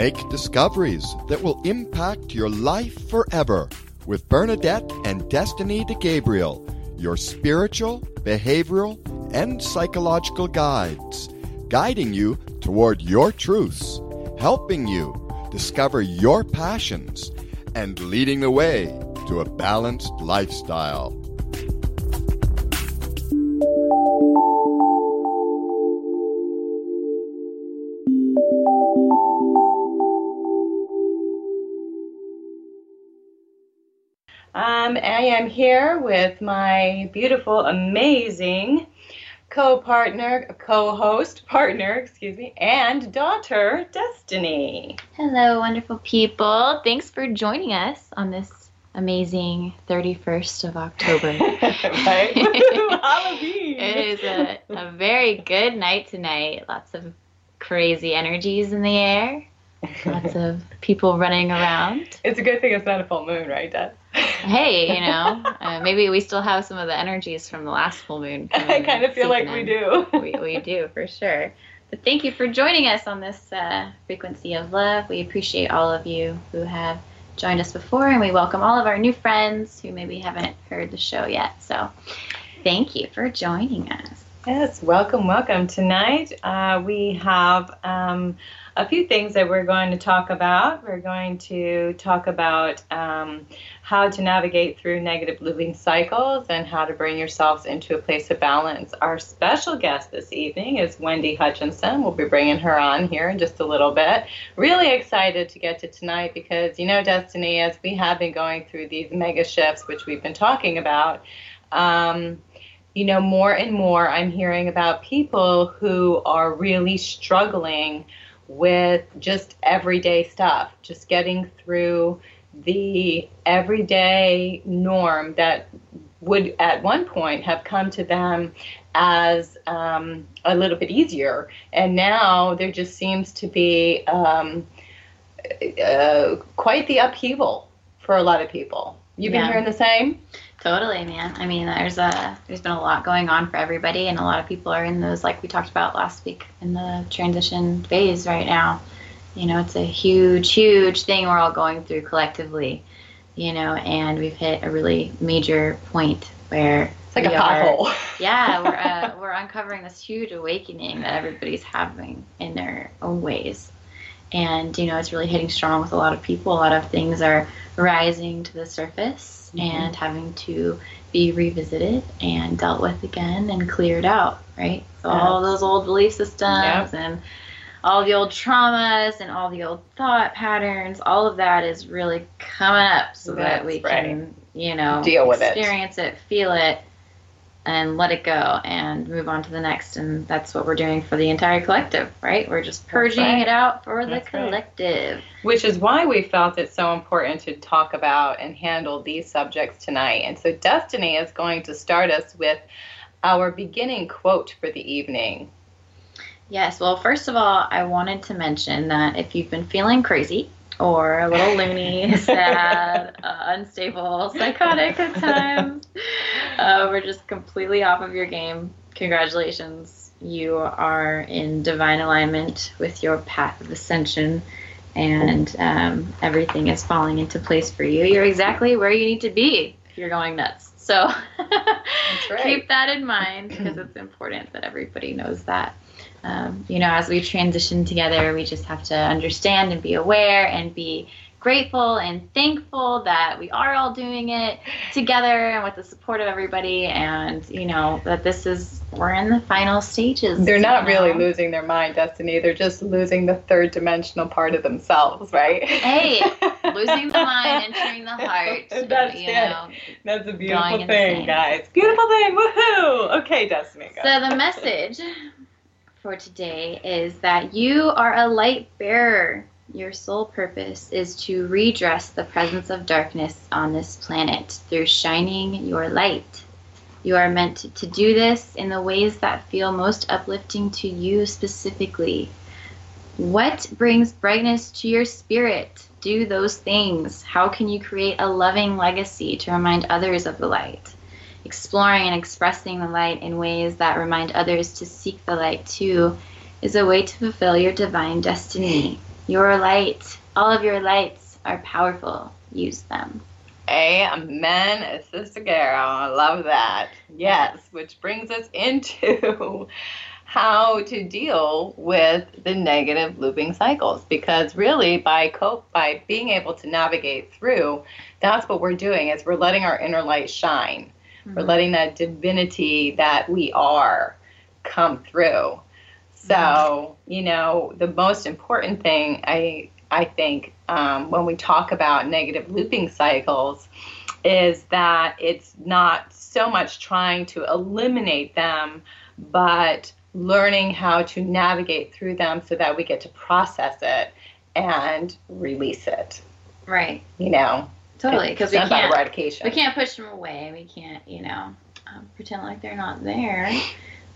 Make discoveries that will impact your life forever with Bernadette and Destiny de Gabriel, your spiritual, behavioral, and psychological guides, guiding you toward your truths, helping you discover your passions, and leading the way to a balanced lifestyle. Um, I am here with my beautiful, amazing co-partner, co-host, partner, excuse me, and daughter, Destiny. Hello, wonderful people. Thanks for joining us on this amazing 31st of October. right? Halloween. It is a, a very good night tonight. Lots of crazy energies in the air. Lots of people running around. It's a good thing it's not a full moon, right, Dad? Hey, you know, uh, maybe we still have some of the energies from the last full moon. I kind of feel like seeping we do. we, we do for sure. But thank you for joining us on this uh, frequency of love. We appreciate all of you who have joined us before, and we welcome all of our new friends who maybe haven't heard the show yet. So, thank you for joining us. Yes, welcome, welcome. Tonight uh, we have um, a few things that we're going to talk about. We're going to talk about um, how to navigate through negative living cycles and how to bring yourselves into a place of balance. Our special guest this evening is Wendy Hutchinson. We'll be bringing her on here in just a little bit. Really excited to get to tonight because, you know, Destiny, as we have been going through these mega shifts, which we've been talking about, um, you know, more and more I'm hearing about people who are really struggling with just everyday stuff, just getting through the everyday norm that would at one point have come to them as um, a little bit easier. And now there just seems to be um, uh, quite the upheaval for a lot of people. You've been Yeah. hearing the same? Totally, man. I mean, there's a there's been a lot going on for everybody, and a lot of people are in those, like we talked about last week, in the transition phase right now. You know, it's a huge, huge thing we're all going through collectively. You know, and we've hit a really major point where It's like a pothole. yeah, we're uh, we're uncovering this huge awakening that everybody's having in their own ways, and you know it's really hitting strong with a lot of people. A lot of things are rising to the surface. Mm-hmm. and having to be revisited and dealt with again and cleared out. Right, so all those old belief systems Yep. and all the old traumas and all the old thought patterns, all of that is really coming up so that we right. can, you know, Deal with it. experience it, feel it, and let it go and move on to the next. And that's what we're doing for the entire collective, right? We're just purging right. it out for the That's right. collective. Which is why we felt it's so important to talk about and handle these subjects tonight. And so Destiny is going to start us with our beginning quote for the evening. Yes, well, first of all, I wanted to mention that if you've been feeling crazy or a little loony, sad, uh, unstable, psychotic at times, uh, we're just completely off of your game. Congratulations. You are in divine alignment with your path of ascension, and um, everything is falling into place for you. You're exactly where you need to be if you're going nuts. So right. keep that in mind because it's important that everybody knows that um, you know, as we transition together, we just have to understand and be aware and be grateful and thankful that we are all doing it together and with the support of everybody. And, you know, that this is, we're in the final stages. They're not really losing their mind, Destiny. They're just losing the third dimensional part of themselves, right? Hey, losing the mind, entering the heart. That's you it. know. That's a beautiful thing, guys. Beautiful thing. Woohoo! Okay, Destiny. So the message for today is that you are a light bearer. Your sole purpose is to redress the presence of darkness on this planet through shining your light. You are meant to, do this in the ways that feel most uplifting to you specifically. What brings brightness to your spirit? Do those things. How can you create a loving legacy to remind others of the light? Exploring and expressing the light in ways that remind others to seek the light too is a way to fulfill your divine destiny. Your light, all of your lights are powerful. Use them. Amen, Sister Carol. I love that. Yes, which brings us into how to deal with the negative looping cycles because really by cope by being able to navigate through that's what we're doing is we're letting our inner light shine mm-hmm. we're letting that divinity that we are come through so mm-hmm. you know the most important thing i i think um, when we talk about negative looping cycles is that it's not so much trying to eliminate them but learning how to navigate through them so that we get to process it and release it. Right. You know. Totally, because we can't eradication. We can't push them away. We can't, you know, um, pretend like they're not there.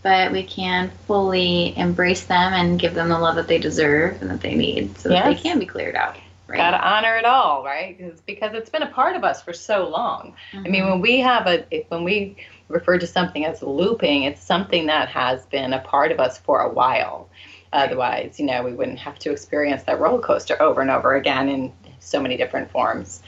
But we can fully embrace them and give them the love that they deserve and that they need, so yes. that they can be cleared out. Right. Got to honor it all, right? Because because it's been a part of us for so long. Mm-hmm. I mean, mm-hmm. when we have a when we refer to something as looping, it's something that has been a part of us for a while. Otherwise, you know, we wouldn't have to experience that roller coaster over and over again in so many different forms.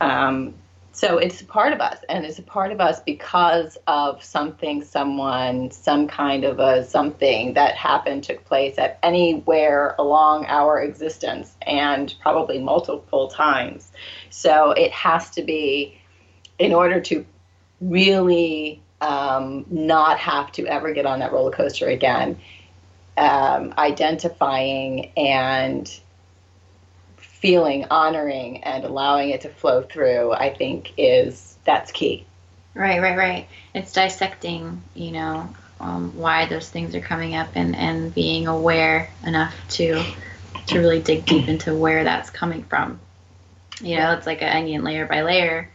Um, so it's a part of us, and it's a part of us because of something, someone, some kind of a something that happened, took place at anywhere along our existence, and probably multiple times. So it has to be, in order to really um, not have to ever get on that roller coaster again. Um, identifying and feeling, honoring, and allowing it to flow through, I think is that's key. Right, right, right. It's dissecting, you know, um, why those things are coming up and, and being aware enough to to really dig deep into where that's coming from. You know, it's like an onion layer by layer.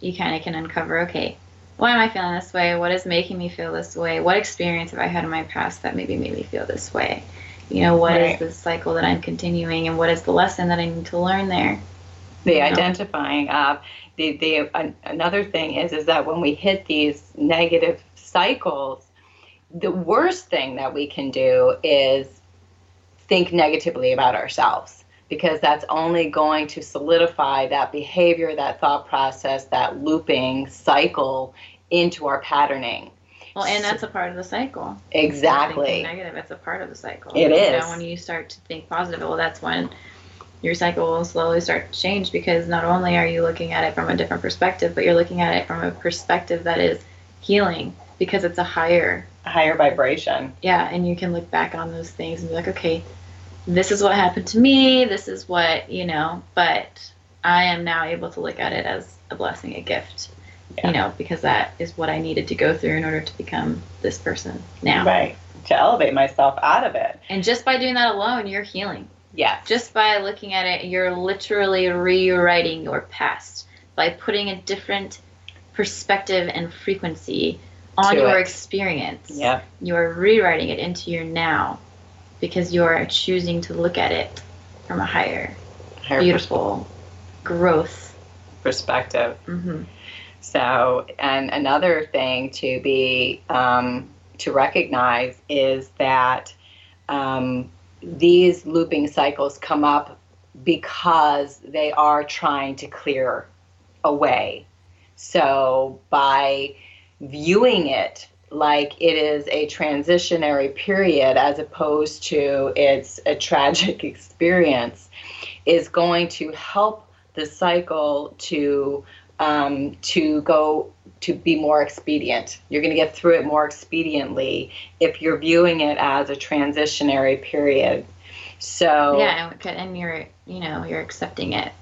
You kind of can uncover, okay, why am I feeling this way? What is making me feel this way? What experience have I had in my past that maybe made me feel this way? You know, what right. is the cycle that I'm continuing and what is the lesson that I need to learn there? The identifying of the, the uh, another thing is is that when we hit these negative cycles, the worst thing that we can do is think negatively about ourselves because that's only going to solidify that behavior, that thought process, that looping cycle into our patterning. Well, and that's a part of the cycle. Exactly. Negative, it's a part of the cycle. It you is. Know, when you start to think positive, well, that's when your cycle will slowly start to change because not only are you looking at it from a different perspective, but you're looking at it from a perspective that is healing because it's a higher a higher vibration. Yeah, and you can look back on those things and be like, okay, this is what happened to me, this is what, you know, but I am now able to look at it as a blessing, a gift, yeah. you know, because that is what I needed to go through in order to become this person now. Right. To elevate myself out of it. And just by doing that alone, you're healing. Yeah. Just by looking at it, you're literally rewriting your past by putting a different perspective and frequency on your it. experience. Yeah. You're rewriting it into your now because you're choosing to look at it from a higher, higher beautiful growth perspective. Mm-hmm. So, and another thing to be um, to recognize is that um, these looping cycles come up because they are trying to clear away. So, by viewing it like it is a transitionary period as opposed to it's a tragic experience is going to help the cycle to um, to go to be more expedient. You're going to get through it more expediently if you're viewing it as a transitionary period. So yeah, and you're you know you're accepting it.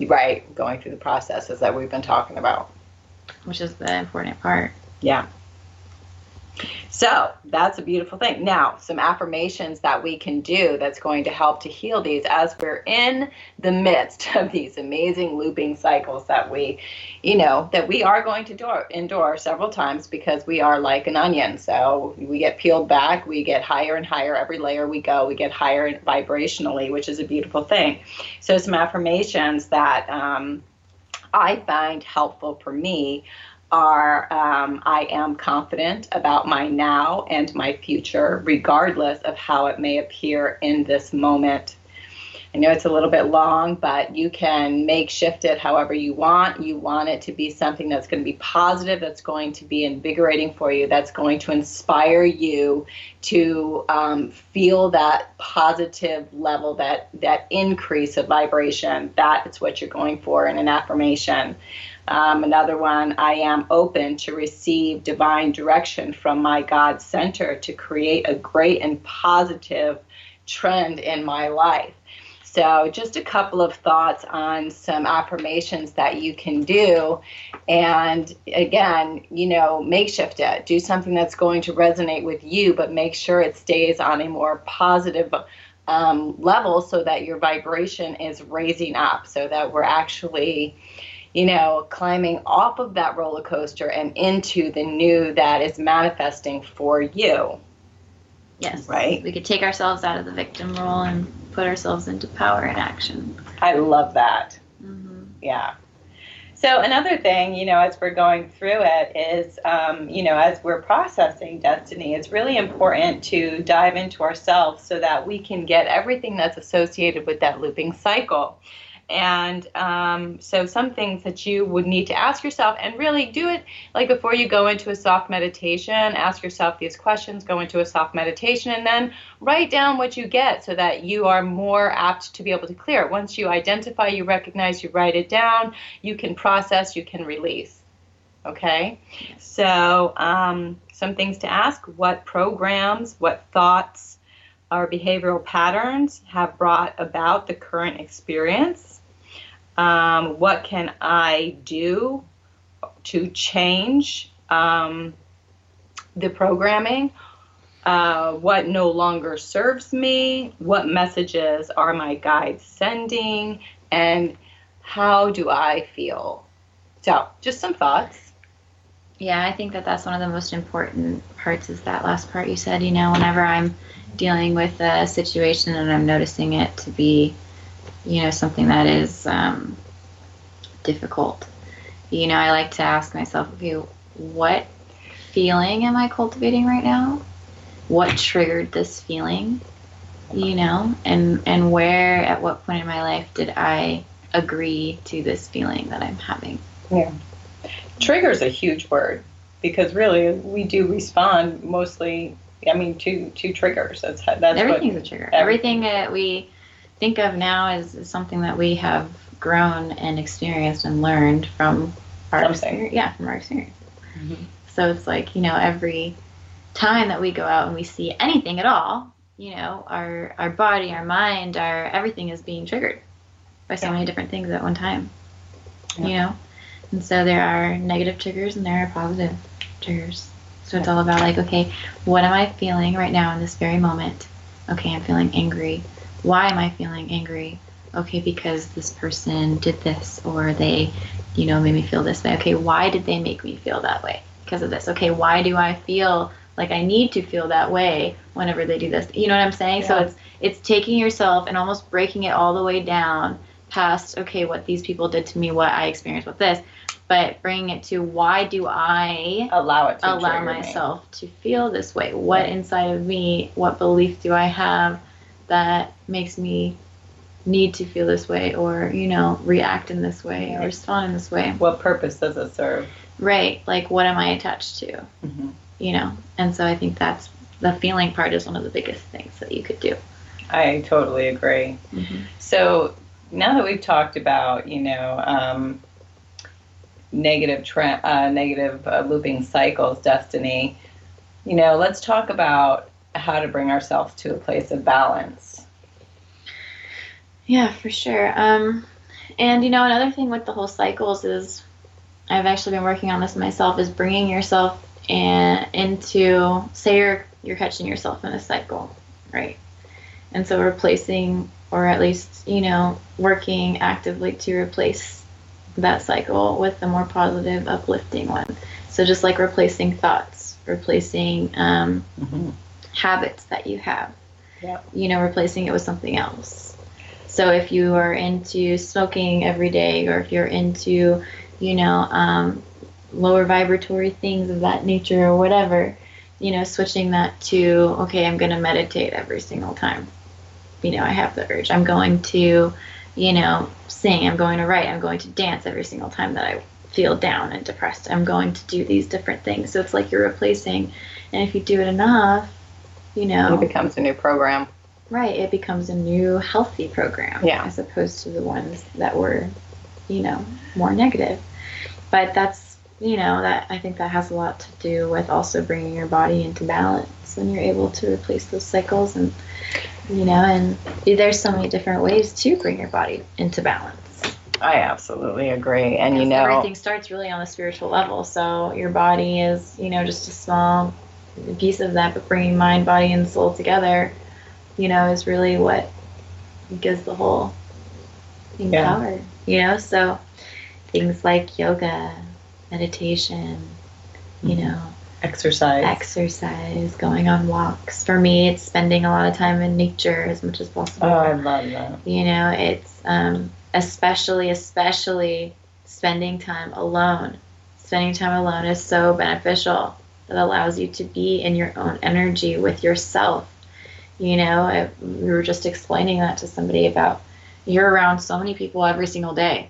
Right, going through the processes that we've been talking about, which is the important part. Yeah. So that's a beautiful thing. Now, some affirmations that we can do that's going to help to heal these as we're in the midst of these amazing looping cycles that we, you know, that we are going to do, endure several times because we are like an onion. So we get peeled back, we get higher and higher every layer we go, we get higher vibrationally, which is a beautiful thing. So some affirmations that um, I find helpful for me are um, I am confident about my now and my future, regardless of how it may appear in this moment. I know it's a little bit long, but you can make shift it however you want. You want it to be something that's going to be positive, that's going to be invigorating for you, that's going to inspire you to um, feel that positive level, that that increase of vibration. That is what you're going for in an affirmation. Um, another one, I am open to receive divine direction from my God center to create a great and positive trend in my life. So, just a couple of thoughts on some affirmations that you can do. And again, you know, makeshift it. Do something that's going to resonate with you, but make sure it stays on a more positive um, level so that your vibration is raising up, so that we're actually you know, climbing off of that roller coaster and into the new that is manifesting for you. Yes. Right? We could take ourselves out of the victim role and put ourselves into power and action. I love that. Mm-hmm. Yeah. So another thing, you know, as we're going through it is, um, you know, as we're processing destiny, it's really important to dive into ourselves so that we can get everything that's associated with that looping cycle. And um, so, some things that you would need to ask yourself and really do it like before you go into a soft meditation, ask yourself these questions, go into a soft meditation, and then write down what you get so that you are more apt to be able to clear it. Once you identify, you recognize, you write it down, you can process, you can release. Okay? So, um, some things to ask what programs, what thoughts, our behavioral patterns have brought about the current experience um, what can I do to change um, the programming? Uh, what no longer serves me? What messages are my guides sending? And how do I feel? So, just some thoughts. Yeah, I think that that's one of the most important parts is that last part you said. You know, whenever I'm dealing with a situation and I'm noticing it to be you know something that is um, difficult. You know i like to ask myself okay what feeling am i cultivating right now? What triggered this feeling? You know and and where at what point in my life did i agree to this feeling that i'm having? Yeah. Trigger is a huge word because really we do respond mostly i mean to to triggers. That's that's everything's what, a trigger. everything that we think of now as, something that we have grown and experienced and learned from our experience. Yeah, from our experience. Mm-hmm. So it's like you know every time that we go out and we see anything at all, you know, our our body, our mind, our everything is being triggered by so yeah. many different things at one time. Yeah. You know, and so there are negative triggers and there are positive triggers. So it's all about like, okay, what am I feeling right now in this very moment? Okay, I'm feeling angry why am I feeling angry? Okay, because this person did this or they, you know, made me feel this way. Okay, why did they make me feel that way? Because of this. Okay, why do I feel like I need to feel that way whenever they do this? You know what I'm saying? Yeah. So it's it's taking yourself and almost breaking it all the way down past okay, what these people did to me, what I experienced with this, but bringing it to why do I allow it to allow myself me. to feel this way? What right. inside of me, what belief do I have that makes me need to feel this way or you know react in this way or respond in this way. What purpose does it serve? Right like what am i attached to? Mm-hmm. you know and so i think that's the feeling part is one of the biggest things that you could do. I totally agree. Mm-hmm. so now that we've talked about you know um, negative tra- uh, negative uh, looping cycles destiny you know let's talk about how to bring ourselves to a place of balance. Yeah, for sure. Um, and you know, another thing with the whole cycles is, I've actually been working on this myself. Is bringing yourself in, into, say you're you're catching yourself in a cycle, right? And so replacing, or at least you know, working actively to replace that cycle with a more positive, uplifting one. So just like replacing thoughts, replacing um, mm-hmm habits that you have. Yep. You know, replacing it with something else. So if you are into smoking every day, or if you're into, you know, um, lower vibratory things of that nature or whatever, you know, switching that to, okay, I'm going to meditate every single time. You know, I have the urge. I'm going to, you know, sing. I'm going to write. I'm going to dance every single time that I feel down and depressed. I'm going to do these different things. So it's like you're replacing. And if you do it enough, you know, it becomes a new program. Right, it becomes a new healthy program yeah. as opposed to the ones that were, you know, more negative. But that's, you know, that I think that has a lot to do with also bringing your body into balance when you're able to replace those cycles and you know, and there's so many different ways to bring your body into balance. I absolutely agree. And you know, everything starts really on the spiritual level. So your body is, you know, just a small piece of that, but bringing mind, body, and soul together, you know, is really what gives the whole thing Yeah. power. You know, so things like yoga, meditation, you Mhm. know, exercise. exercise, going on walks. For me, it's spending a lot of time in nature as much as possible. oh, I love that. You know, it's um, especially, especially spending time alone. Spending time alone is so beneficial. It allows you to be in your own energy with yourself. You know, I, we were just explaining that to somebody about you're around so many people every single day.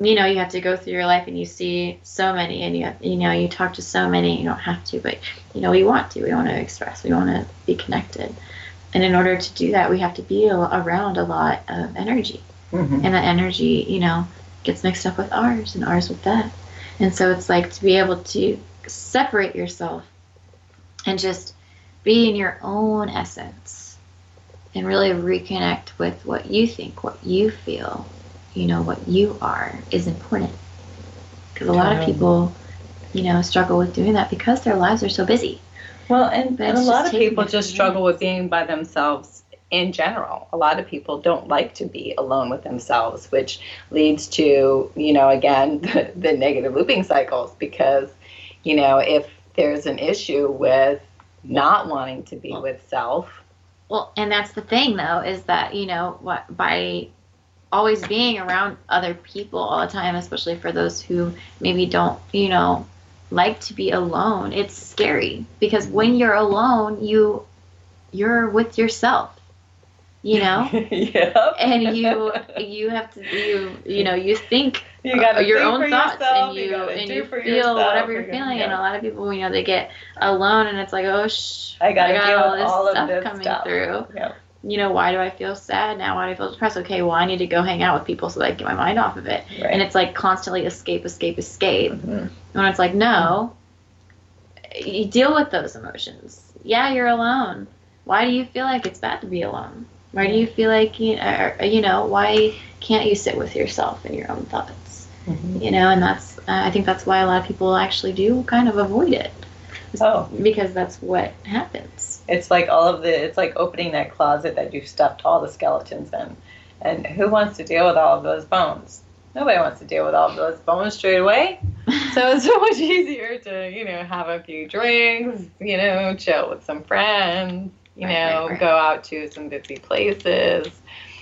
You know, you have to go through your life and you see so many, and you have, you know, you talk to so many. You don't have to, but you know, we want to. We want to express. We want to be connected. And in order to do that, we have to be around a lot of energy. Mhm. And that energy, you know, gets mixed up with ours and ours with that. And so it's like to be able to separate yourself and just be in your own essence and really reconnect with what you think, what you feel, you know, what you are is important. Because a lot of people, you know, struggle with doing that because their lives are so busy. Well, and, and a lot of people just struggle with being by themselves in general. A lot of people don't like to be alone with themselves, which leads to, you know, again, the, the negative looping cycles because, you know, if there's an issue with not wanting to be with self, Well, and that's the thing though, is that, you know, what by always being around other people all the time, especially for those who maybe don't, you know, like to be alone, it's scary because when you're alone, you you're with yourself. You know? yeah. and you you have to you you know you think you gotta your think own thoughts yourself, and you, gotta and you feel yourself, whatever you're you feeling and a lot of people you know they get alone and it's like oh shh I gotta got all this all stuff this coming stuff. through. Yeah. you know why do i feel sad now? Why do i feel depressed? Okay well i need to go hang out with people so that i can get my mind off of it. Right. and it's like constantly escape escape escape. Mhm. when it's like no you deal with those emotions. Yeah you're alone. Why do you feel like it's bad to be alone? Why do you feel like you know, or, you know why can't you sit with yourself and your own thoughts Mhm. you know and that's uh, i think that's why a lot of people actually do kind of avoid it Oh. because that's what happens It's like all of the. It's like opening that closet that you've stuffed all the skeletons in, and who wants to deal with all of those bones? Nobody wants to deal with all of those bones straight away. So it's so much easier to, you know, have a few drinks, you know, chill with some friends, you Right, know, right, right. go out to some busy places.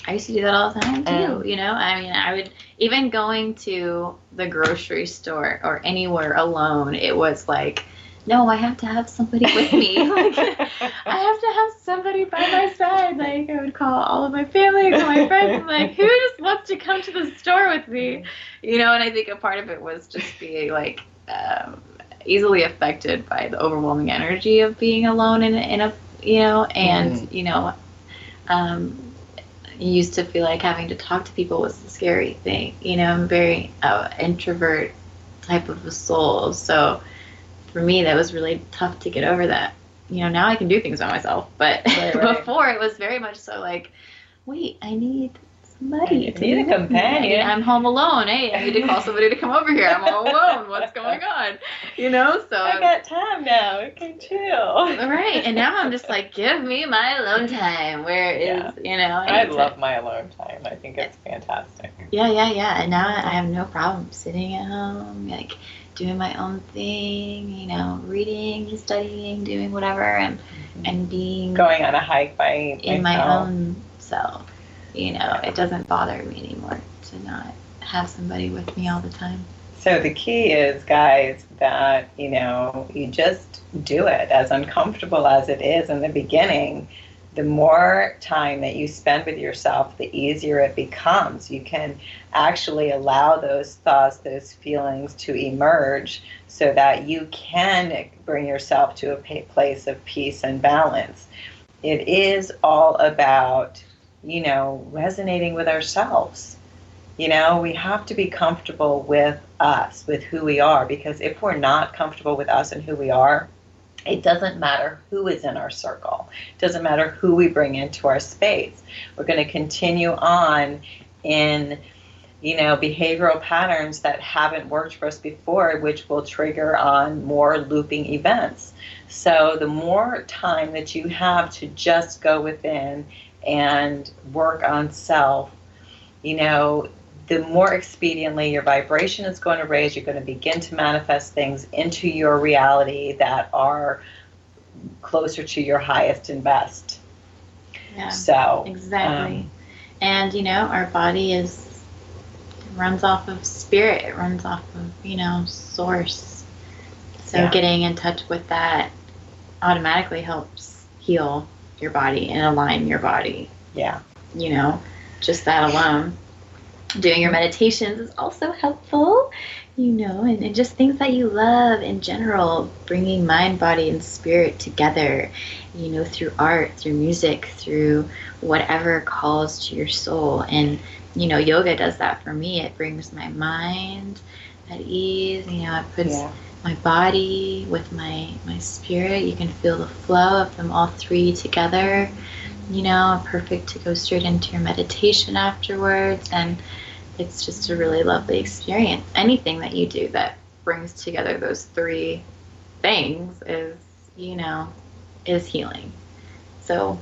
I used to do that all the time too. Um, you know, I mean, I would even going to the grocery store or anywhere alone. It was like, no, I have to have somebody with me. like, I have to have somebody by my side. Like, I would call all of my family, call my friends. I'm like, who just wants to come to the store with me? You know, and I think a part of it was just being like um, easily affected by the overwhelming energy of being alone in, in a, you know, and you know, um, used to feel like having to talk to people was a scary thing. You know, I'm very uh, introvert type of a soul, so for me that was really tough to get over that. You know, now I can do things by myself, but Right, right. before it was very much so like, wait, I need somebody. I to need a be with companion. I am home alone. Hey, I need to call somebody to come over here. I'm all alone. What's going on? You know, so I got time now. I can chill. right, and now I'm just like, give me my alone time. Where is Yeah. you know? I need to- love my alone time. I think it's fantastic. Yeah, yeah, yeah. And now I have no problem sitting at home, like doing my own thing, you know, reading, studying, doing whatever, and mm-hmm. and being Going on a hike by in my own self. You know, it doesn't bother me anymore to not have somebody with me all the time. So the key is, guys, that you know you just do it as uncomfortable as it is in the beginning. The more time that you spend with yourself, the easier it becomes. You can actually allow those thoughts, those feelings to emerge so that you can bring yourself to a place of peace and balance. It is all about, you know, resonating with ourselves you know, we have to be comfortable with us, with who we are, because if we're not comfortable with us and who we are, it doesn't matter who is in our circle. It doesn't matter who we bring into our space. We're going to continue on in you know behavioral patterns that haven't worked for us before which will trigger on more looping events so the more time that you have to just go within and work on self you know the more expediently your vibration is going to raise, you're going to begin to manifest things into your reality that are closer to your highest and best. Yeah. So exactly. Um, and you know, our body is runs off of spirit. It runs off of you know source. So yeah. getting in touch with that automatically helps heal your body and align your body. Yeah. You know, just that alone doing your meditations is also helpful you know and, and, just things that you love in general bringing mind body and spirit together you know through art through music through whatever calls to your soul and you know yoga does that for me it brings my mind at ease you know it puts yeah. My body with my my spirit you can feel the flow of them all three together you know, perfect to go straight into your meditation afterwards. And it's just a really lovely experience. Anything that you do that brings together those three things is, you know, is healing. So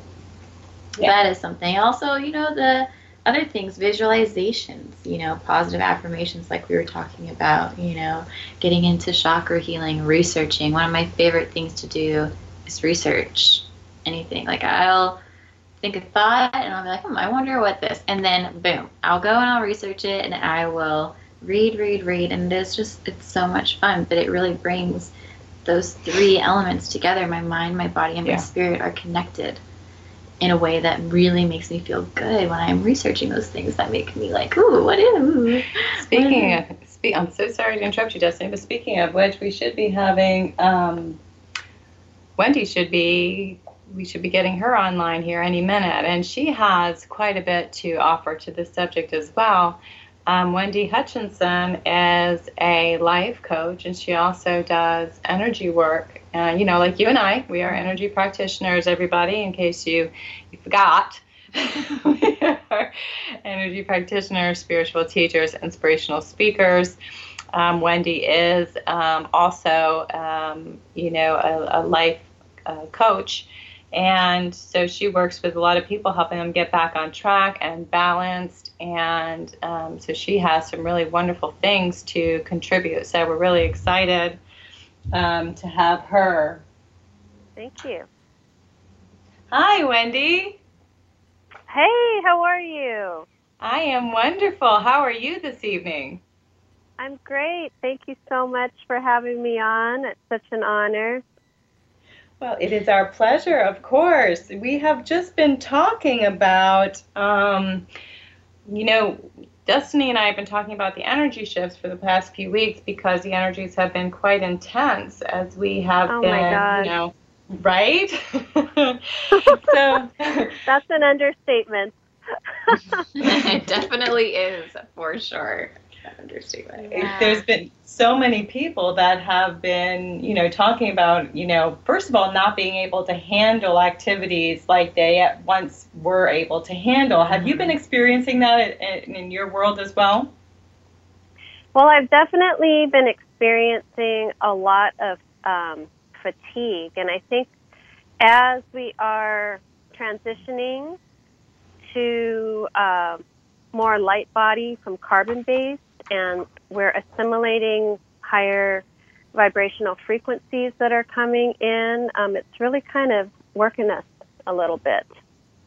yeah. that is something. Also, you know, the other things, visualizations, you know, positive affirmations, like we were talking about, you know, getting into chakra healing, researching. One of my favorite things to do is research anything. Like, I'll think a thought and I'll be like, hmm, I wonder what this, and then boom, I'll go and I'll research it and I will read, read, read, and it's just it's so much fun. But it really brings those three elements together. My mind, my body, and my yeah. spirit are connected in a way that really makes me feel good when I'm researching those things that make me like, ooh, what is? Speaking of, speak, I'm so sorry to interrupt you, Destiny, but speaking of which, we should be having. Um, Wendy should be we should be getting her online here any minute. And she has quite a bit to offer to this subject as well. Um, Wendy Hutchinson is a life coach, and she also does energy work. Uh, you know, like you and I, we are energy practitioners. Everybody, in case you you forgot, we are energy practitioners, spiritual teachers, inspirational speakers. Um, Wendy is um, also, um, you know, a, a life uh, coach and so she works with a lot of people, helping them get back on track and balanced. And um, so she has some really wonderful things to contribute. So we're really excited um, to have her. Thank you. Hi, Wendy. Hey, how are you? I am wonderful. How are you this evening? I'm great. Thank you so much for having me on. It's such an honor. Well, it is our pleasure, of course. We have just been talking about, um, you know, Destiny and I have been talking about the energy shifts for the past few weeks because the energies have been quite intense as we have oh been, you know, right? so that's an understatement. it definitely is, for sure understatement. Yeah. There's been so many people that have been, you know, talking about, you know, first of all, not being able to handle activities like they at once were able to handle. Have you been mm-hmm. experiencing that in, in your world as well? Well, I've definitely been experiencing a lot of um, fatigue, and I think as we are transitioning to uh, more light body from carbon based, and we're assimilating higher vibrational frequencies that are coming in. Um, it's really kind of working us a little bit,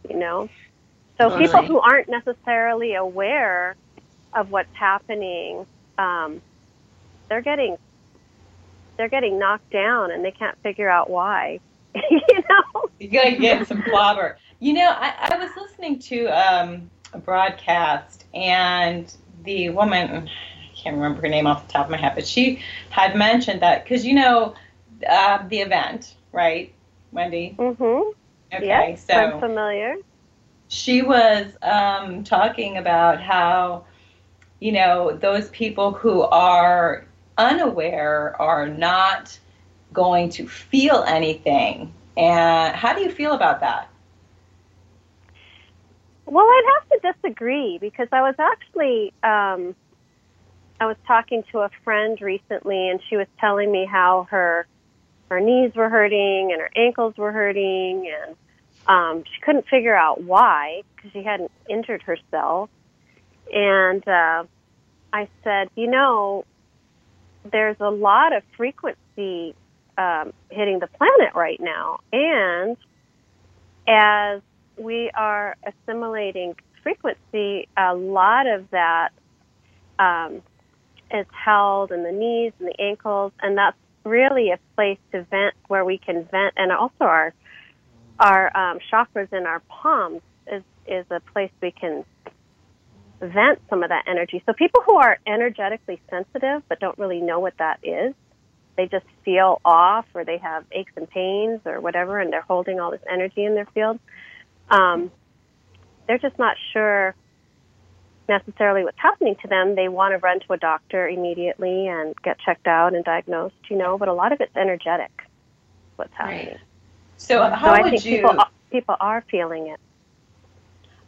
you know. So people who aren't necessarily aware of what's happening, um, they're getting they're getting knocked down and they can't figure out why. you know, you gotta get some clobber. You know, I, I was listening to um, a broadcast and the woman, I can't remember her name off the top of my head, but she had mentioned that because you know uh, the event, right, Wendy? Mm-hmm. Okay, yes, so I'm familiar. she was um, talking about how you know those people who are unaware are not going to feel anything and how do you feel about that Well, I'd have disagree because I was actually um, I was talking to a friend recently, and she was telling me how her her knees were hurting and her ankles were hurting, and um, she couldn't figure out why because she hadn't injured herself. And uh, I said, you know, there's a lot of frequency um, hitting the planet right now, and as we are assimilating frequency, a lot of that um, is held in the knees and the ankles, and that's really a place to vent where we can vent, and also our our um, chakras in our palms is is a place we can vent some of that energy. So people who are energetically sensitive but don't really know what that is, they just feel off or they have aches and pains or whatever, and they're holding all this energy in their field um, they're just not sure necessarily what's happening to them. They want to run to a doctor immediately and get checked out and diagnosed, you know, but a lot of it's energetic, what's happening. Right. so So how I would think you people, people are feeling it.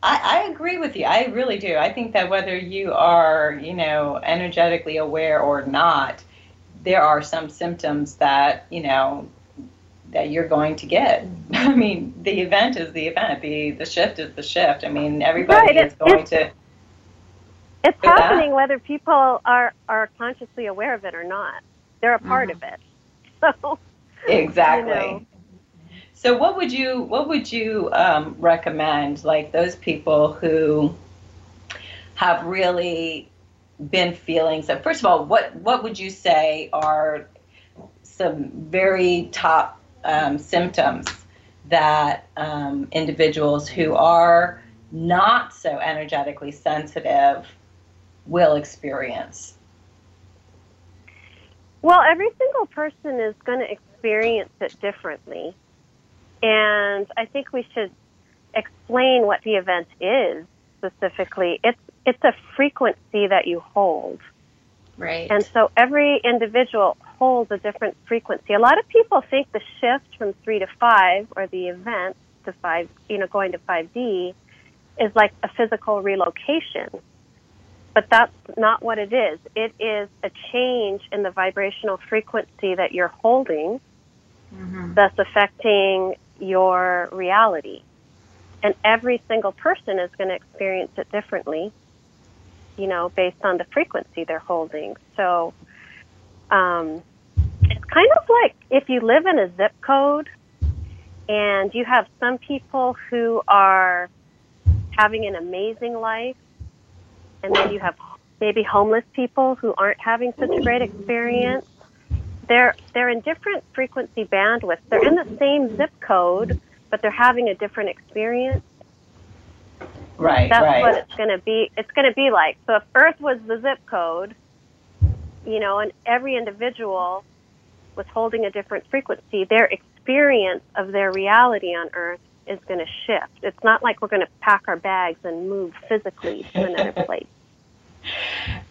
I, I agree with you. I really do. I think that whether you are, you know, energetically aware or not, there are some symptoms that, you know, that you're going to get. I mean, the event is the event. The the shift is the shift. I mean, everybody Right, is going it's- to It's With that- happening whether people are, are consciously aware of it or not. They're a part Mhm. of it. So, exactly. you know. So what would you what would you um, recommend like those people who have really been feeling so first of all what what would you say are some very top um, symptoms that um, individuals who are not so energetically sensitive will experience Well, every single person is going to experience it differently. And I think we should explain what the event is specifically. It's it's a frequency that you hold. Right. And so every individual holds a different frequency. A lot of people think the shift from 3 to 5 or the event to 5, you know, going to 5D is like a physical relocation. But that's not what it is. It is a change in the vibrational frequency that you're holding hmm that's affecting your reality. And every single person is going to experience it differently, you know, based on the frequency they're holding. So um, kind of like if you live in a zip code and you have some people who are having an amazing life, and then you have maybe homeless people who aren't having such a great experience they're they're in different frequency bandwidths. They're in the same zip code, but they're having a different experience. right That's right what it's going to be. It's going to be like. So if Earth was the zip code, you know, and every individual was holding a different frequency, their experience of their reality on Earth is going to shift. It's not like we're going to pack our bags and move physically to another place.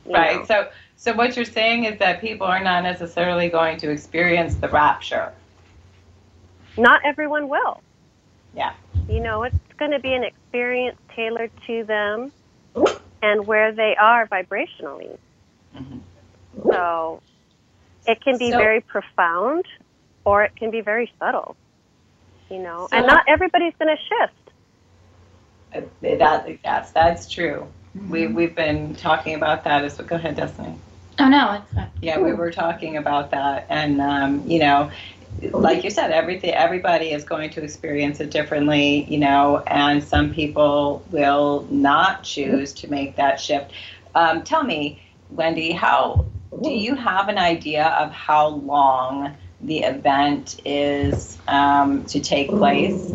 Right. know. So, so what you're saying is that people are not necessarily going to experience the rapture. Not everyone will. Yeah. You know, it's going to be an experience tailored to them and where they are vibrationally. Mhm. So it can be So- very profound or it can be very subtle. You know, So- and not everybody's going to shift. Uh, That, that's that's true. We Mm-hmm. we've been talking about that. As go ahead, Destiny. Oh no, it's. Yeah, we were talking about that, and um, you know, like you said, everything everybody is going to experience it differently. You know, and some people will not choose to make that shift. Um, tell me, Wendy, how do you have an idea of how long the event is um, to take place?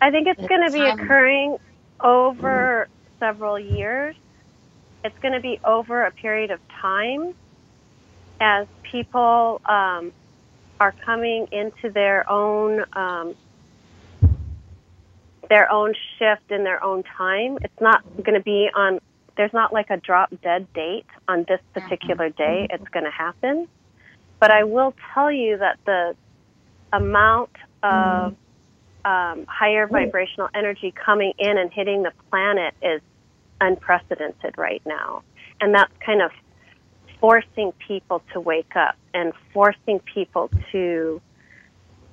I think it's going to be occurring over several years. It's going to be over a period of time as people um, are coming into their own um, their own shift in their own time. It's not going to be on. There's not like a drop dead date on this particular day. It's going to happen. But I will tell you that the amount of um, higher vibrational energy coming in and hitting the planet is unprecedented right now. And that's kind of forcing people to wake up and forcing people to,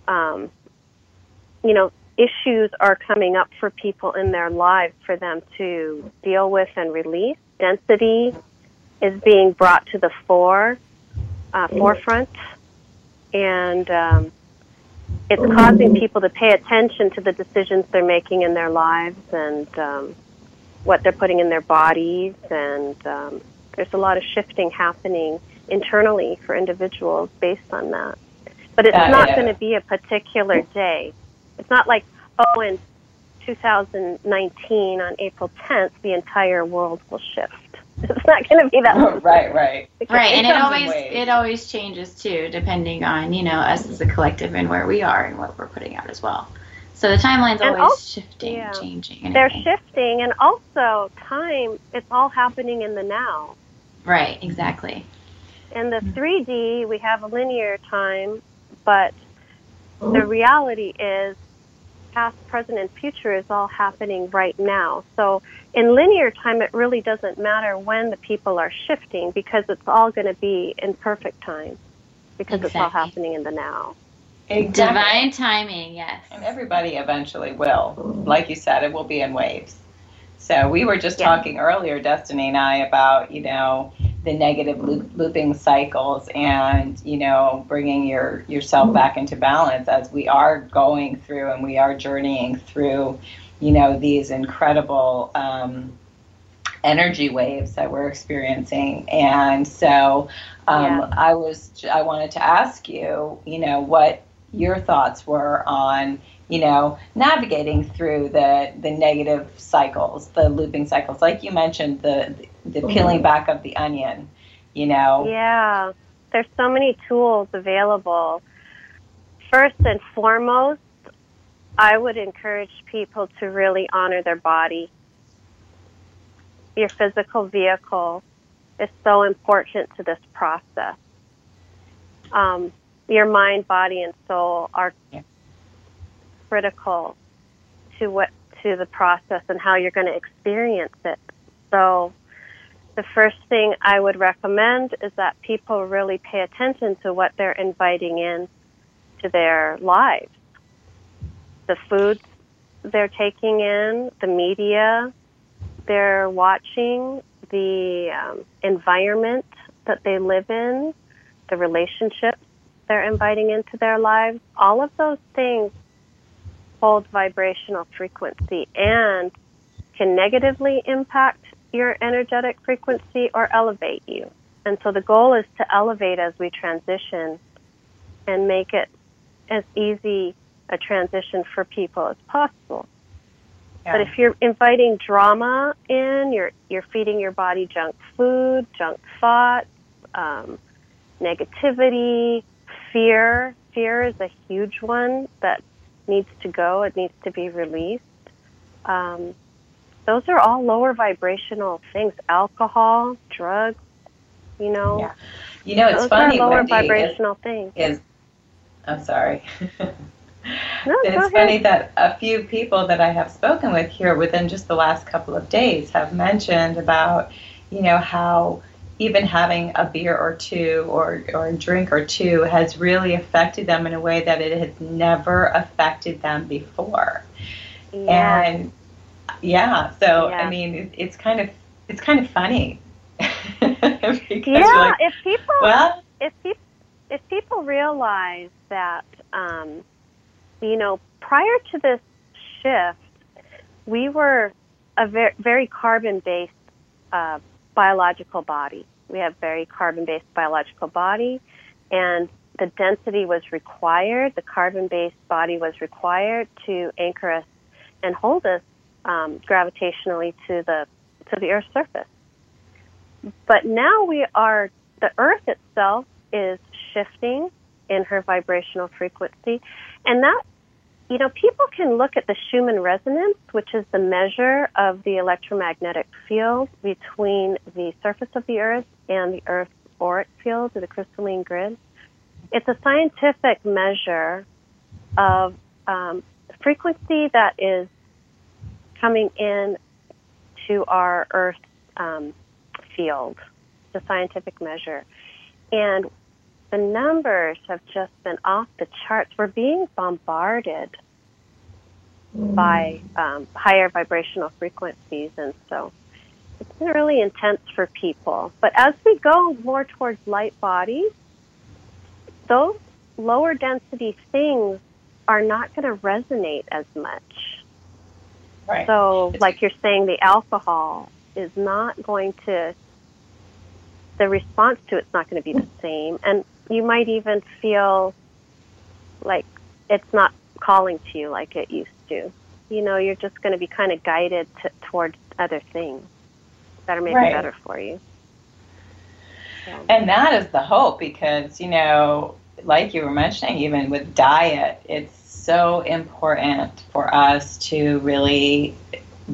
um, you know, issues are coming up for people in their lives for them to deal with and release. Density is being brought to the fore, uh, forefront, and um, it's causing people to pay attention to the decisions they're making in their lives and um, what they're putting in their bodies. And um, there's a lot of shifting happening internally for individuals based on that. But it's Yeah, not yeah. going to be a particular day. It's not like, oh, in 2019 on April 10th, the entire world will shift. It's not going to be that. right, right. Right, and it always waves. it always changes too, depending on you know us as a collective and where we are and what we're putting out as well. So the timeline's And always al- shifting, yeah. changing. And They're shifting, and also time. It's all happening in the now. Right, exactly. In the 3D, we have a linear time, but the reality is past, present, and future is all happening right now. So in linear time, it really doesn't matter when the people are shifting because it's all going to be in perfect time because it's all happening in the now. Exactly. Divine timing, yes. And everybody eventually will. Like you said, it will be in waves. So we were just Yeah. talking earlier, Destiny and I, about you know the negative loop, looping cycles and you know bringing your yourself back into balance as we are going through and we are journeying through you know these incredible um, energy waves that we're experiencing. And so um, Yeah. I was I wanted to ask you, you know, what your thoughts were on you know navigating through the the negative cycles the looping cycles like you mentioned the the peeling back of the onion you know Yeah, there's so many tools available. First and foremost, I would encourage people to really honor their body. Your physical vehicle is so important to this process. Um, your mind, body, and soul are Yeah. Critical to what to the process and how you're going to experience it. So, the first thing I would recommend is that people really pay attention to what they're inviting in to their lives. The foods they're taking in, the media they're watching, the um, environment that they live in, the relationships they're inviting into their lives, all of those things hold vibrational frequency and can negatively impact your energetic frequency or elevate you. And so the goal is to elevate as we transition and make it as easy a transition for people as possible. But if you're inviting drama in, you're you're feeding your body junk food, junk thoughts, um, negativity, fear. Fear is a huge one that needs to go. It needs to be released. Um, those are all lower vibrational things. Alcohol, drugs. You know, Yeah. you know it's those funny are lower Wendy, vibrational things. is I'm sorry. No, it's funny that a few people that I have spoken with here within just the last couple of days have mentioned about, you know, how even having a beer or two or, or a drink or two has really affected them in a way that it has never affected them before. Yeah. And yeah, so Yeah. I mean, it, it's kind of it's kind of funny. yeah, like, if people well, if people if people realize that um, you know prior to this shift we were a very, very carbon based uh, biological body We have very carbon-based biological body, and the density was required. The carbon-based body was required to anchor us and hold us um, gravitationally to the to the Earth's surface. But now we are the Earth itself is shifting in her vibrational frequency, and that you know, people can look at the Schumann resonance, which is the measure of the electromagnetic field between the surface of the Earth and the Earth's auric field, or the crystalline grid. It's a scientific measure of um, frequency that is coming in to our Earth um, field. It's a scientific measure. And the numbers have just been off the charts. We're being bombarded mm. by um, higher vibrational frequencies, and so it's been really intense for people. But as we go more towards light bodies, those lower density things are not going to resonate as much. Right. So, like you're saying, the alcohol is not going to, the response to it's not going to be the same. And you might even feel like it's not calling to you like it used to. You know, you're just going to be kind of guided to, towards other things that are maybe right. better for you. And that is the hope because, you know, like you were mentioning, even with diet, it's so important for us to really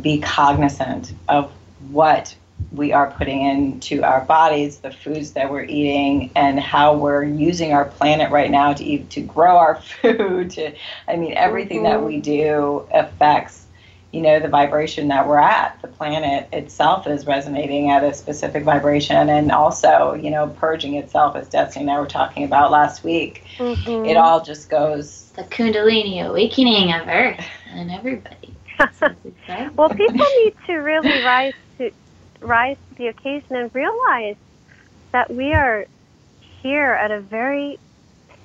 be cognizant of what we are putting into our bodies, the foods that we're eating, and how we're using our planet right now to eat, to grow our food. To, I mean, everything mm-hmm. that we do affects, you know, the vibration that we're at. The planet itself is resonating at a specific vibration, and also, you know, purging itself, as Destiny and I were talking about last week. Mm-hmm. It all just goes. The Kundalini awakening of Earth and everybody. well, people need to really rise to rise to the occasion and realize that we are here at a very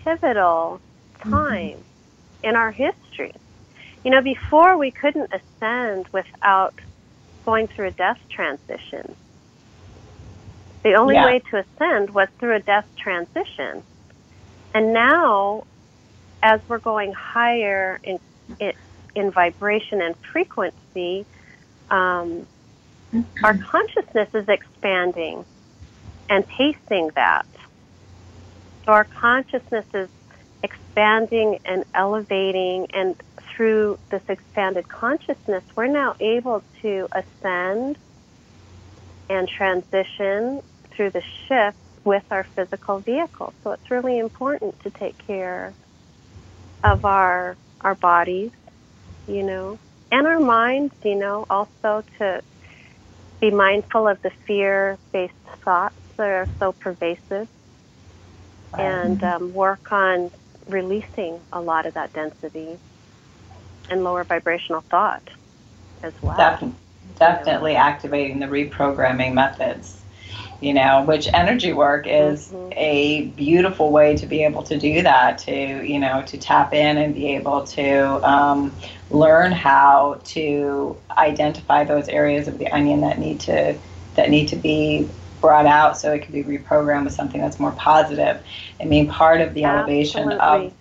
pivotal mm-hmm. time mm-hmm. in our history. You know, before we couldn't ascend without going through a death transition. The only yeah. way to ascend was through a death transition. And now, as we're going higher in, in, in vibration and frequency, um, our consciousness is expanding and tasting that. So our consciousness is expanding and elevating, and through this expanded consciousness, we're now able to ascend and transition through the shift with our physical vehicle. So it's really important to take care of our our bodies, you know, and our minds, you know, also to be mindful of the fear based thoughts that are so pervasive and um, work on releasing a lot of that density and lower vibrational thought as well. Definitely, definitely activating the reprogramming methods you know, which energy work is mm-hmm. a beautiful way to be able to do that, to, you know, to tap in and be able to um, learn how to identify those areas of the onion that need to, that need to be brought out so it can be reprogrammed with something that's more positive. I mean, part of the Absolutely. elevation of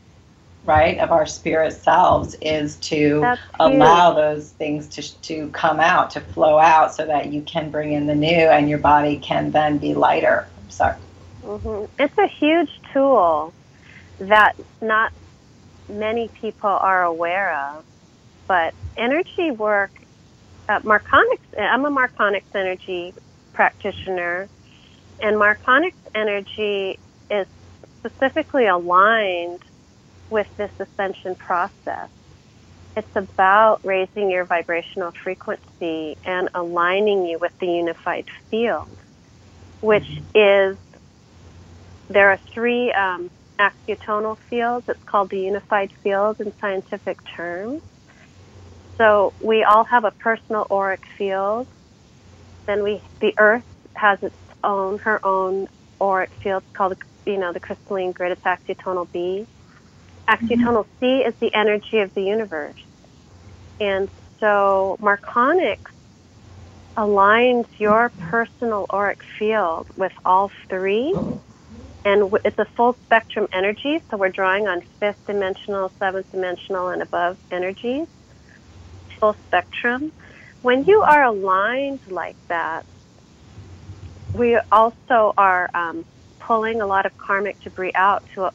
right of our spirit selves is to allow those things to, to come out to flow out so that you can bring in the new and your body can then be lighter. Sorry. Mm-hmm. it's a huge tool that not many people are aware of but energy work uh, marconics i'm a marconics energy practitioner and marconics energy is specifically aligned with this ascension process. It's about raising your vibrational frequency and aligning you with the unified field, which mm-hmm. is, there are three um, fields. It's called the unified field in scientific terms. So we all have a personal auric field. Then we, the Earth has its own, her own auric field called, you know, the crystalline grid. It's axiatonal B. Axiatonal mm-hmm. C is the energy of the universe. And so Marconics aligns your personal auric field with all three. And it's a full spectrum energy, so we're drawing on fifth dimensional, seventh dimensional, and above energies, full spectrum. When you are aligned like that, we also are um, pulling a lot of karmic debris out to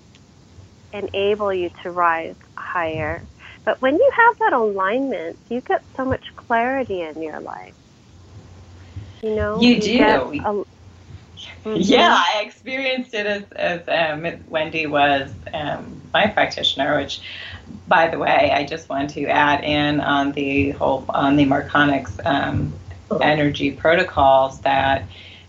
enable you to rise higher. But when you have that alignment, you get so much clarity in your life. You know, you, you do. A, mm-hmm. Yeah, I experienced it as, as um, Wendy was um, my practitioner, which, by the way, I just want to add in on the whole on the Marconics um, energy protocols that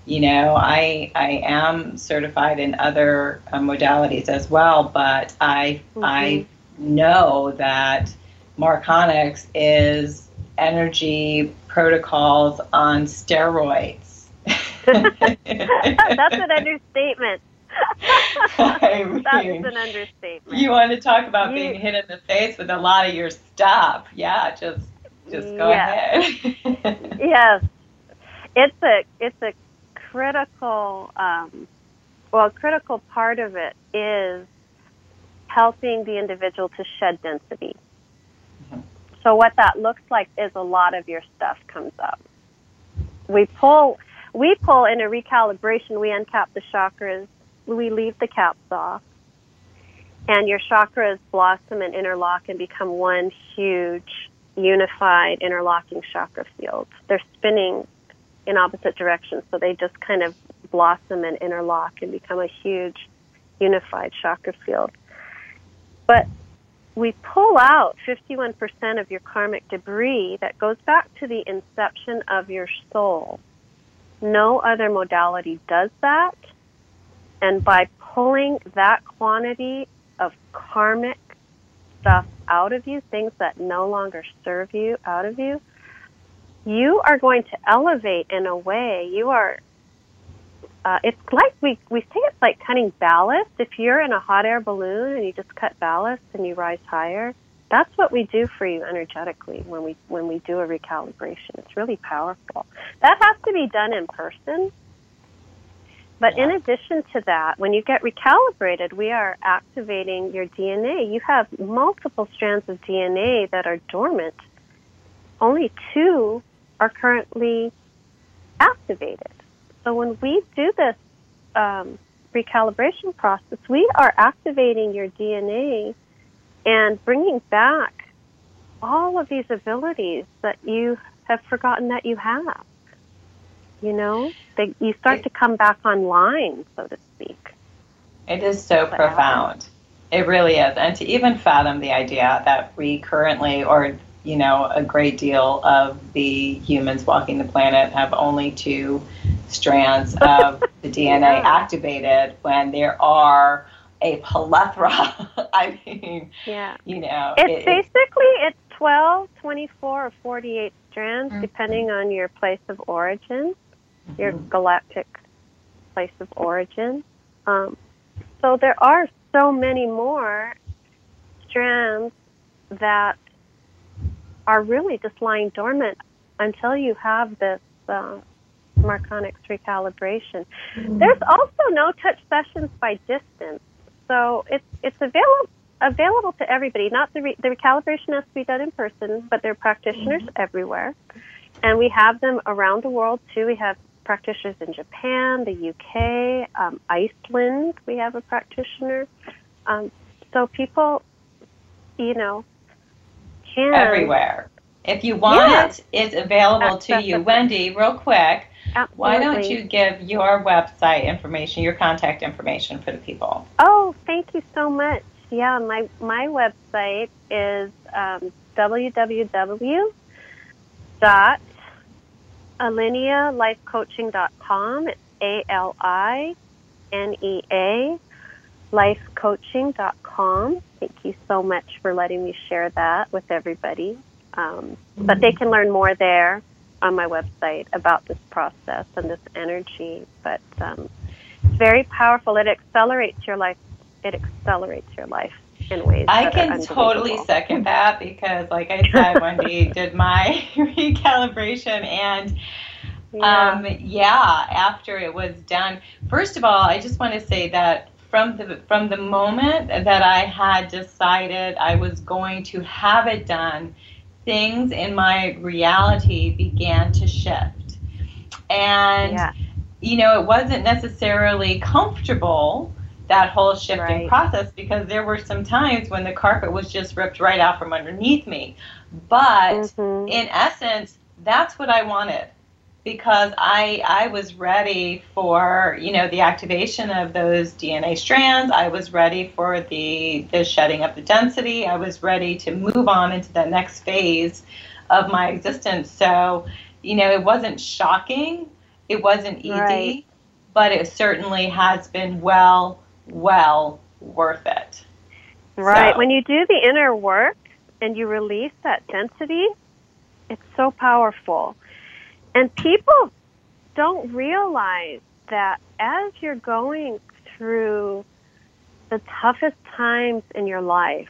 you know i i am certified in other uh, modalities as well but i mm-hmm. i know that marconics is energy protocols on steroids that's an understatement I mean, That's an understatement. You want to talk about you, being hit in the face with a lot of your stuff? Yeah, just just go yes. ahead. yes, it's a it's a critical, um, well, a critical part of it is helping the individual to shed density. Mm-hmm. So what that looks like is a lot of your stuff comes up. We pull, we pull in a recalibration. We uncap the chakras. We leave the caps off, and your chakras blossom and interlock and become one huge unified interlocking chakra field. They're spinning in opposite directions. So they just kind of blossom and interlock and become a huge unified chakra field. But we pull out 51% of your karmic debris that goes back to the inception of your soul. No other modality does that. And by pulling that quantity of karmic stuff out of you, things that no longer serve you out of you, you are going to elevate in a way. You are. Uh, it's like we we say it's like cutting ballast. If you're in a hot air balloon and you just cut ballast and you rise higher, that's what we do for you energetically when we when we do a recalibration. It's really powerful. That has to be done in person. But in addition to that, when you get recalibrated, we are activating your DNA. You have multiple strands of DNA that are dormant. Only two are currently activated. So when we do this um, recalibration process, we are activating your DNA and bringing back all of these abilities that you have forgotten that you have. You know, they, you start to come back online, so to speak. It is so profound. It really is. And to even fathom the idea that we currently, or you know, a great deal of the humans walking the planet have only two strands of the DNA yeah. activated when there are a plethora. I mean, yeah. you know, it's it, basically it's 12, 24, or 48 strands mm-hmm. depending on your place of origin, mm-hmm. your galactic place of origin. Um, so there are so many more strands that are really just lying dormant until you have this uh, Marconics recalibration. Mm-hmm. There's also no touch sessions by distance, so it's it's available available to everybody. Not the re- the recalibration has to be done in person, but there are practitioners mm-hmm. everywhere, and we have them around the world too. We have practitioners in Japan, the UK, um, Iceland. We have a practitioner. Um, so people, you know, can. Everywhere. If you want yeah. it, it's available to you. Wendy, real quick, Absolutely. why don't you give your website information, your contact information for the people? Oh, thank you so much. Yeah, my, my website is um, www.alinealifecoaching.com. It's A L I N E A lifecoaching.com. Thank you so much for letting me share that with everybody. Um, but they can learn more there on my website about this process and this energy. But um, it's very powerful. It accelerates your life. It accelerates your life in ways. I can totally second that because, like I said, Wendy did my recalibration and Yeah. Um, yeah, after it was done. First of all, I just want to say that from the from the moment that I had decided I was going to have it done, things in my reality began to shift. And yeah. you know, it wasn't necessarily comfortable that whole shifting right. process because there were some times when the carpet was just ripped right out from underneath me. But mm-hmm. in essence, that's what I wanted because I I was ready for you know the activation of those DNA strands. I was ready for the the shedding of the density. I was ready to move on into the next phase of my existence. So you know it wasn't shocking. It wasn't easy, right. but it certainly has been well well worth it. Right. So. When you do the inner work and you release that density, it's so powerful. And people don't realize that as you're going through the toughest times in your life,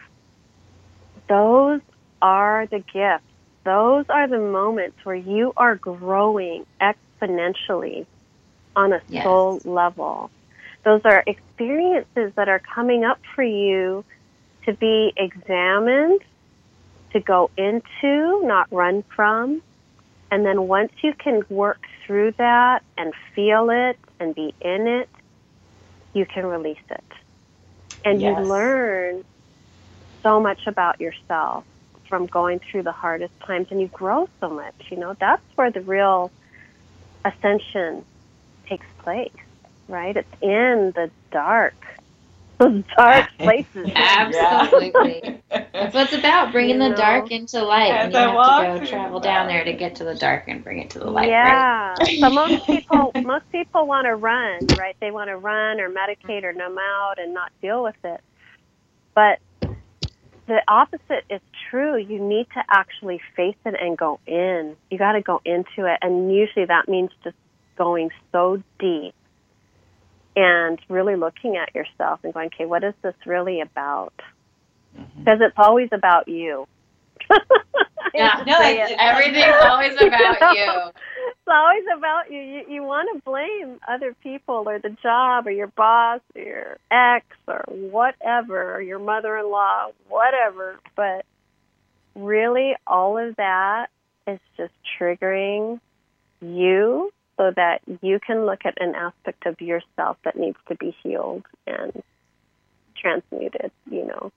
those are the gifts. Those are the moments where you are growing exponentially on a yes. soul level. Those are experiences that are coming up for you to be examined, to go into, not run from, and then once you can work through that and feel it and be in it, you can release it. And yes. you learn so much about yourself from going through the hardest times and you grow so much. You know, that's where the real ascension takes place, right? It's in the dark those dark places. Absolutely. That's what it's about, bringing you the know? dark into light. and you I have to go travel down there to get to the dark and bring it to the light. Yeah. Right? so most people most people want to run, right? They want to run or medicate or numb out and not deal with it. But the opposite is true. You need to actually face it and go in. You got to go into it, and usually that means just going so deep and really looking at yourself and going, okay, what is this really about? Mm-hmm. Because it's always about you. yeah, no, it. everything's always about you, know? you. It's always about you. You, you want to blame other people or the job or your boss or your ex or whatever, or your mother in law, whatever. But really, all of that is just triggering you so that you can look at an aspect of yourself that needs to be healed and transmuted, you know.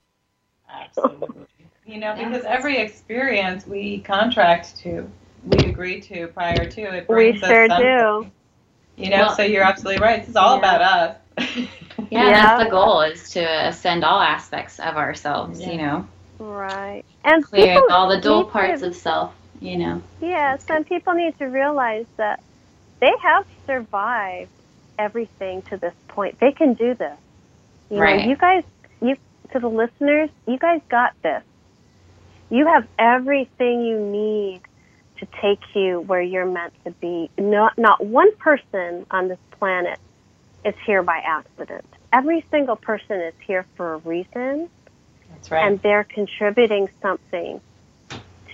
Absolutely. you know, because every experience we contract to, we agree to prior to it. Brings we sure do. You know, well, so you're absolutely right. It's all yeah. about us. yeah, yeah, that's the goal is to ascend all aspects of ourselves, yeah. you know. Right. And clearing all the dual parts to, of self, you know. Yes, and people need to realize that they have survived everything to this point. They can do this. You right. know, you guys, you to the listeners, you guys got this. You have everything you need to take you where you're meant to be. Not not one person on this planet is here by accident. Every single person is here for a reason. That's right. And they're contributing something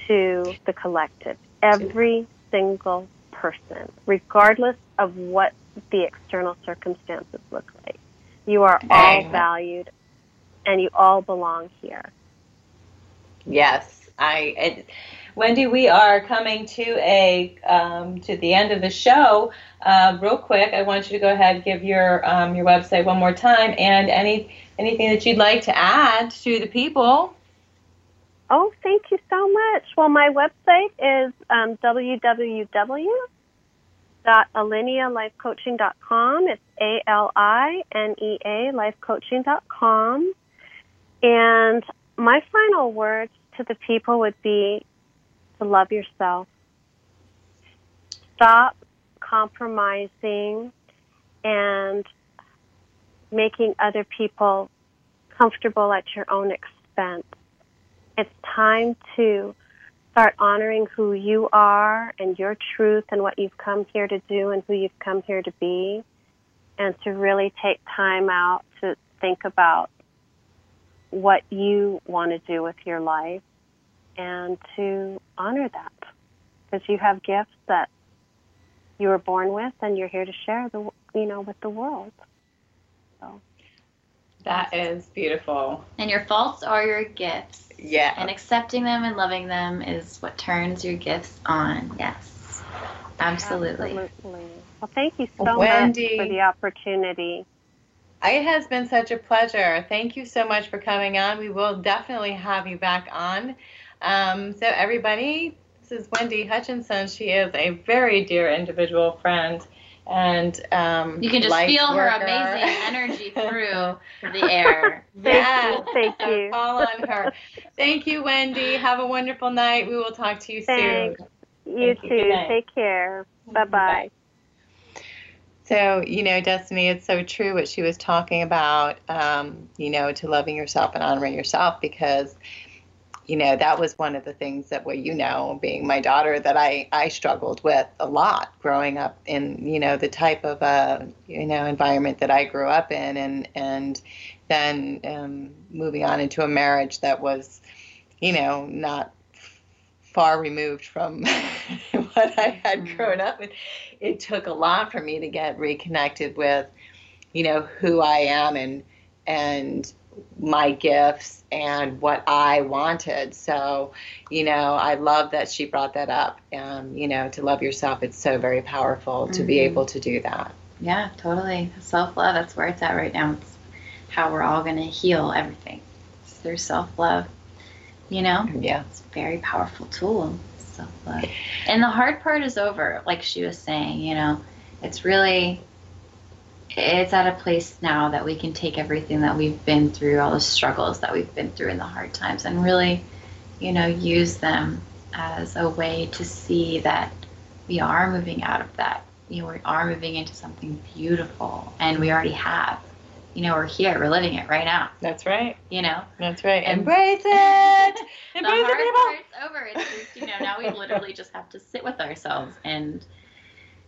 to the collective. Every single person, regardless of what the external circumstances look like. You are all valued and you all belong here. Yes, I. It, Wendy, we are coming to a um, to the end of the show. Uh, real quick, I want you to go ahead and give your um, your website one more time and any anything that you'd like to add to the people. Oh, thank you so much. Well, my website is um, www.alinealifecoaching.com. It's A L I N E A lifecoaching.com. And my final words to the people would be to love yourself. Stop compromising and making other people comfortable at your own expense. It's time to start honoring who you are and your truth and what you've come here to do and who you've come here to be, and to really take time out to think about what you want to do with your life and to honor that because you have gifts that you were born with, and you're here to share the you know with the world. So that is beautiful. And your faults are your gifts. Yeah. And accepting them and loving them is what turns your gifts on. Yes. Absolutely. Absolutely. Well, thank you so Wendy. much for the opportunity. It has been such a pleasure. Thank you so much for coming on. We will definitely have you back on. Um, so, everybody, this is Wendy Hutchinson. She is a very dear individual friend. And um, you can just life feel her amazing energy through the air. Yeah, Thank so you. Call on her. Thank you, Wendy. Have a wonderful night. We will talk to you Thanks. soon. You Thank you. too. Good night. Take care. Bye bye. So, you know, Destiny, it's so true what she was talking about, um, you know, to loving yourself and honoring yourself because, you know, that was one of the things that, well, you know, being my daughter, that I, I struggled with a lot growing up in, you know, the type of, uh, you know, environment that I grew up in and, and then um, moving on into a marriage that was, you know, not far removed from what I had grown up with. It took a lot for me to get reconnected with, you know, who I am and and my gifts and what I wanted. So, you know, I love that she brought that up. Um, you know, to love yourself, it's so very powerful to be Mhm. able to do that. Yeah, totally. Self love, that's where it's at right now. It's how we're all going to heal everything. It's through self love. You know? Yeah. It's a very powerful tool, self love. And the hard part is over, like she was saying, you know, it's really it's at a place now that we can take everything that we've been through, all the struggles that we've been through in the hard times and really, you know, use them as a way to see that we are moving out of that. You know, we are moving into something beautiful and we already have. You know, we're here, we're living it right now, That's right. you know? That's right. And- Embrace it. the hard it, part's over. It's just, you know, now we literally just have to sit with ourselves and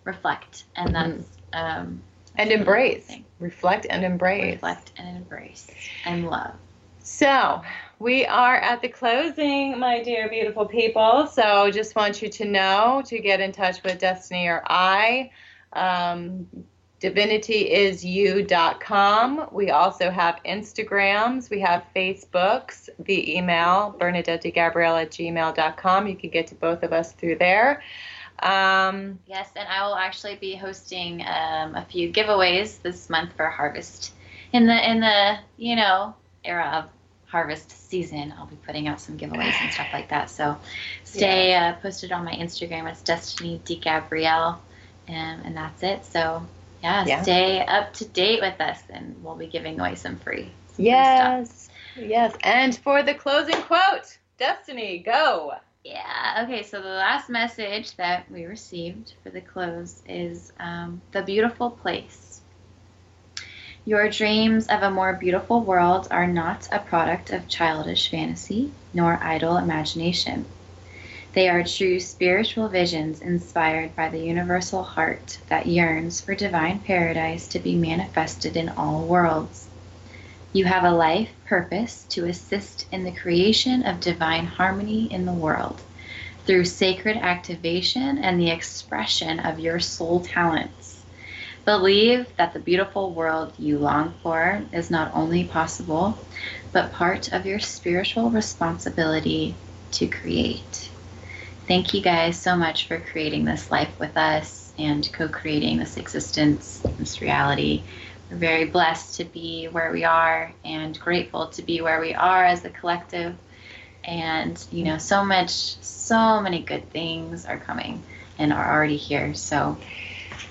reflect. And that's um And embrace. really the thing. Reflect and embrace. reflect and embrace and love. So, we are at the closing, my dear beautiful people. So, just want you to know to get in touch with Destiny or I. Um, divinityisyou.com. We also have Instagrams. We have Facebooks. The email, bernadettegabrielle at gmail.com. You can get to both of us through there. Um, Yes, and I will actually be hosting um, a few giveaways this month for harvest. In the in the you know era of harvest season, I'll be putting out some giveaways and stuff like that. So stay uh, posted on my Instagram. It's Destiny D Gabrielle, um, and that's it. So yeah, Yeah. stay up to date with us, and we'll be giving away some free. some free stuff. yes. Yes. And for the closing quote, Destiny, go. Yeah. Okay. So the last message that we received for the close is um, the beautiful place. Your dreams of a more beautiful world are not a product of childish fantasy nor idle imagination. They are true spiritual visions inspired by the universal heart that yearns for divine paradise to be manifested in all worlds. You have a life purpose to assist in the creation of divine harmony in the world through sacred activation and the expression of your soul talents. Believe that the beautiful world you long for is not only possible, but part of your spiritual responsibility to create. Thank you guys so much for creating this life with us and co creating this existence, this reality. Very blessed to be where we are and grateful to be where we are as a collective. And, you know, so much, so many good things are coming and are already here. So,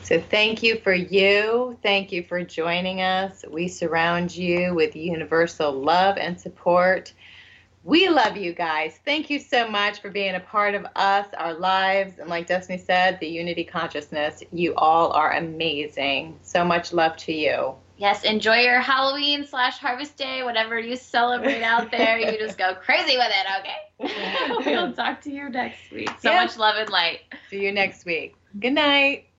So thank you for you. Thank you for joining us. We surround you with universal love and support. We love you guys. Thank you so much for being a part of us, our lives, and like Destiny said, the unity consciousness. You all are amazing. So much love to you. yes, enjoy your Halloween slash Harvest Day, whatever you celebrate out there. You just go crazy with it, okay? we'll talk to you next week. So Yeah. much love and light. See you next week. Good night.